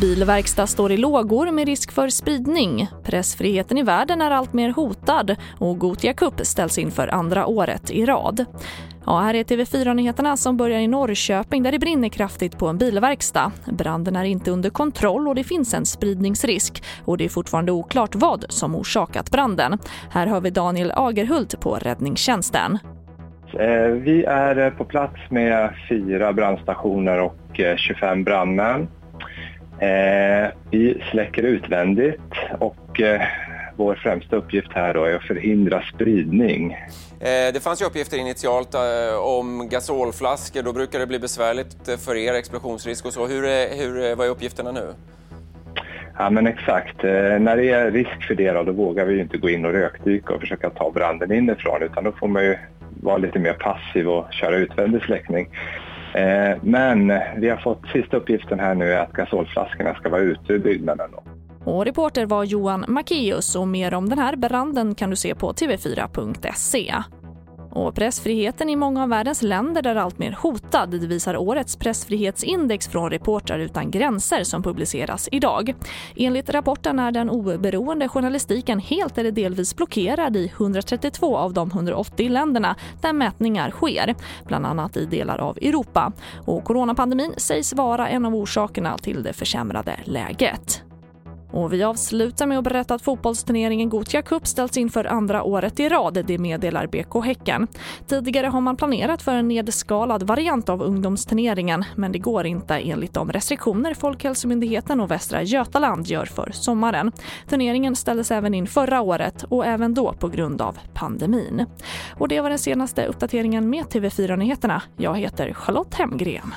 Bilverkstad står i lågor med risk för spridning. Pressfriheten i världen är allt mer hotad och Gotia Cup ställs in för andra året i rad. Ja, här är TV4-nyheterna som börjar i Norrköping där det brinner kraftigt på en bilverkstad. Branden är inte under kontroll och det finns en spridningsrisk och det är fortfarande oklart vad som orsakat branden. Här hör vi Daniel Agerhult på räddningstjänsten. Eh, vi är på plats med fyra brandstationer och 25 eh, brandmän. Eh, vi släcker utvändigt och eh, vår främsta uppgift här då är att förhindra spridning. Eh, det fanns ju uppgifter initialt eh, om gasolflaskor. Då brukar det bli besvärligt för er, explosionsrisk och så. Hur, hur, vad är uppgifterna nu? Ja men exakt. Eh, när det är risk för det då, då vågar vi ju inte gå in och rökdyka och försöka ta branden inifrån utan då får man ju vara lite mer passiv och köra utvändig släckning. Eh, men vi har fått sista uppgiften här nu att gasolflaskorna ska vara ute ur byggnaden. Och reporter var Johan Macéus och mer om den här branden kan du se på tv4.se. Och pressfriheten i många av världens länder är alltmer hotad. Det visar årets pressfrihetsindex från Reportrar utan gränser som publiceras idag. Enligt rapporten är den oberoende journalistiken helt eller delvis blockerad i 132 av de 180 länderna där mätningar sker, bland annat i delar av Europa. Och coronapandemin sägs vara en av orsakerna till det försämrade läget. Och vi avslutar med att berätta att fotbollsturneringen Gothia Cup ställs in för andra året i rad, det meddelar BK Häcken. Tidigare har man planerat för en nedskalad variant av ungdomsturneringen men det går inte enligt de restriktioner Folkhälsomyndigheten och Västra Götaland gör för sommaren. Turneringen ställdes även in förra året och även då på grund av pandemin. Och det var den senaste uppdateringen med TV4 Nyheterna. Jag heter Charlotte Hemgren.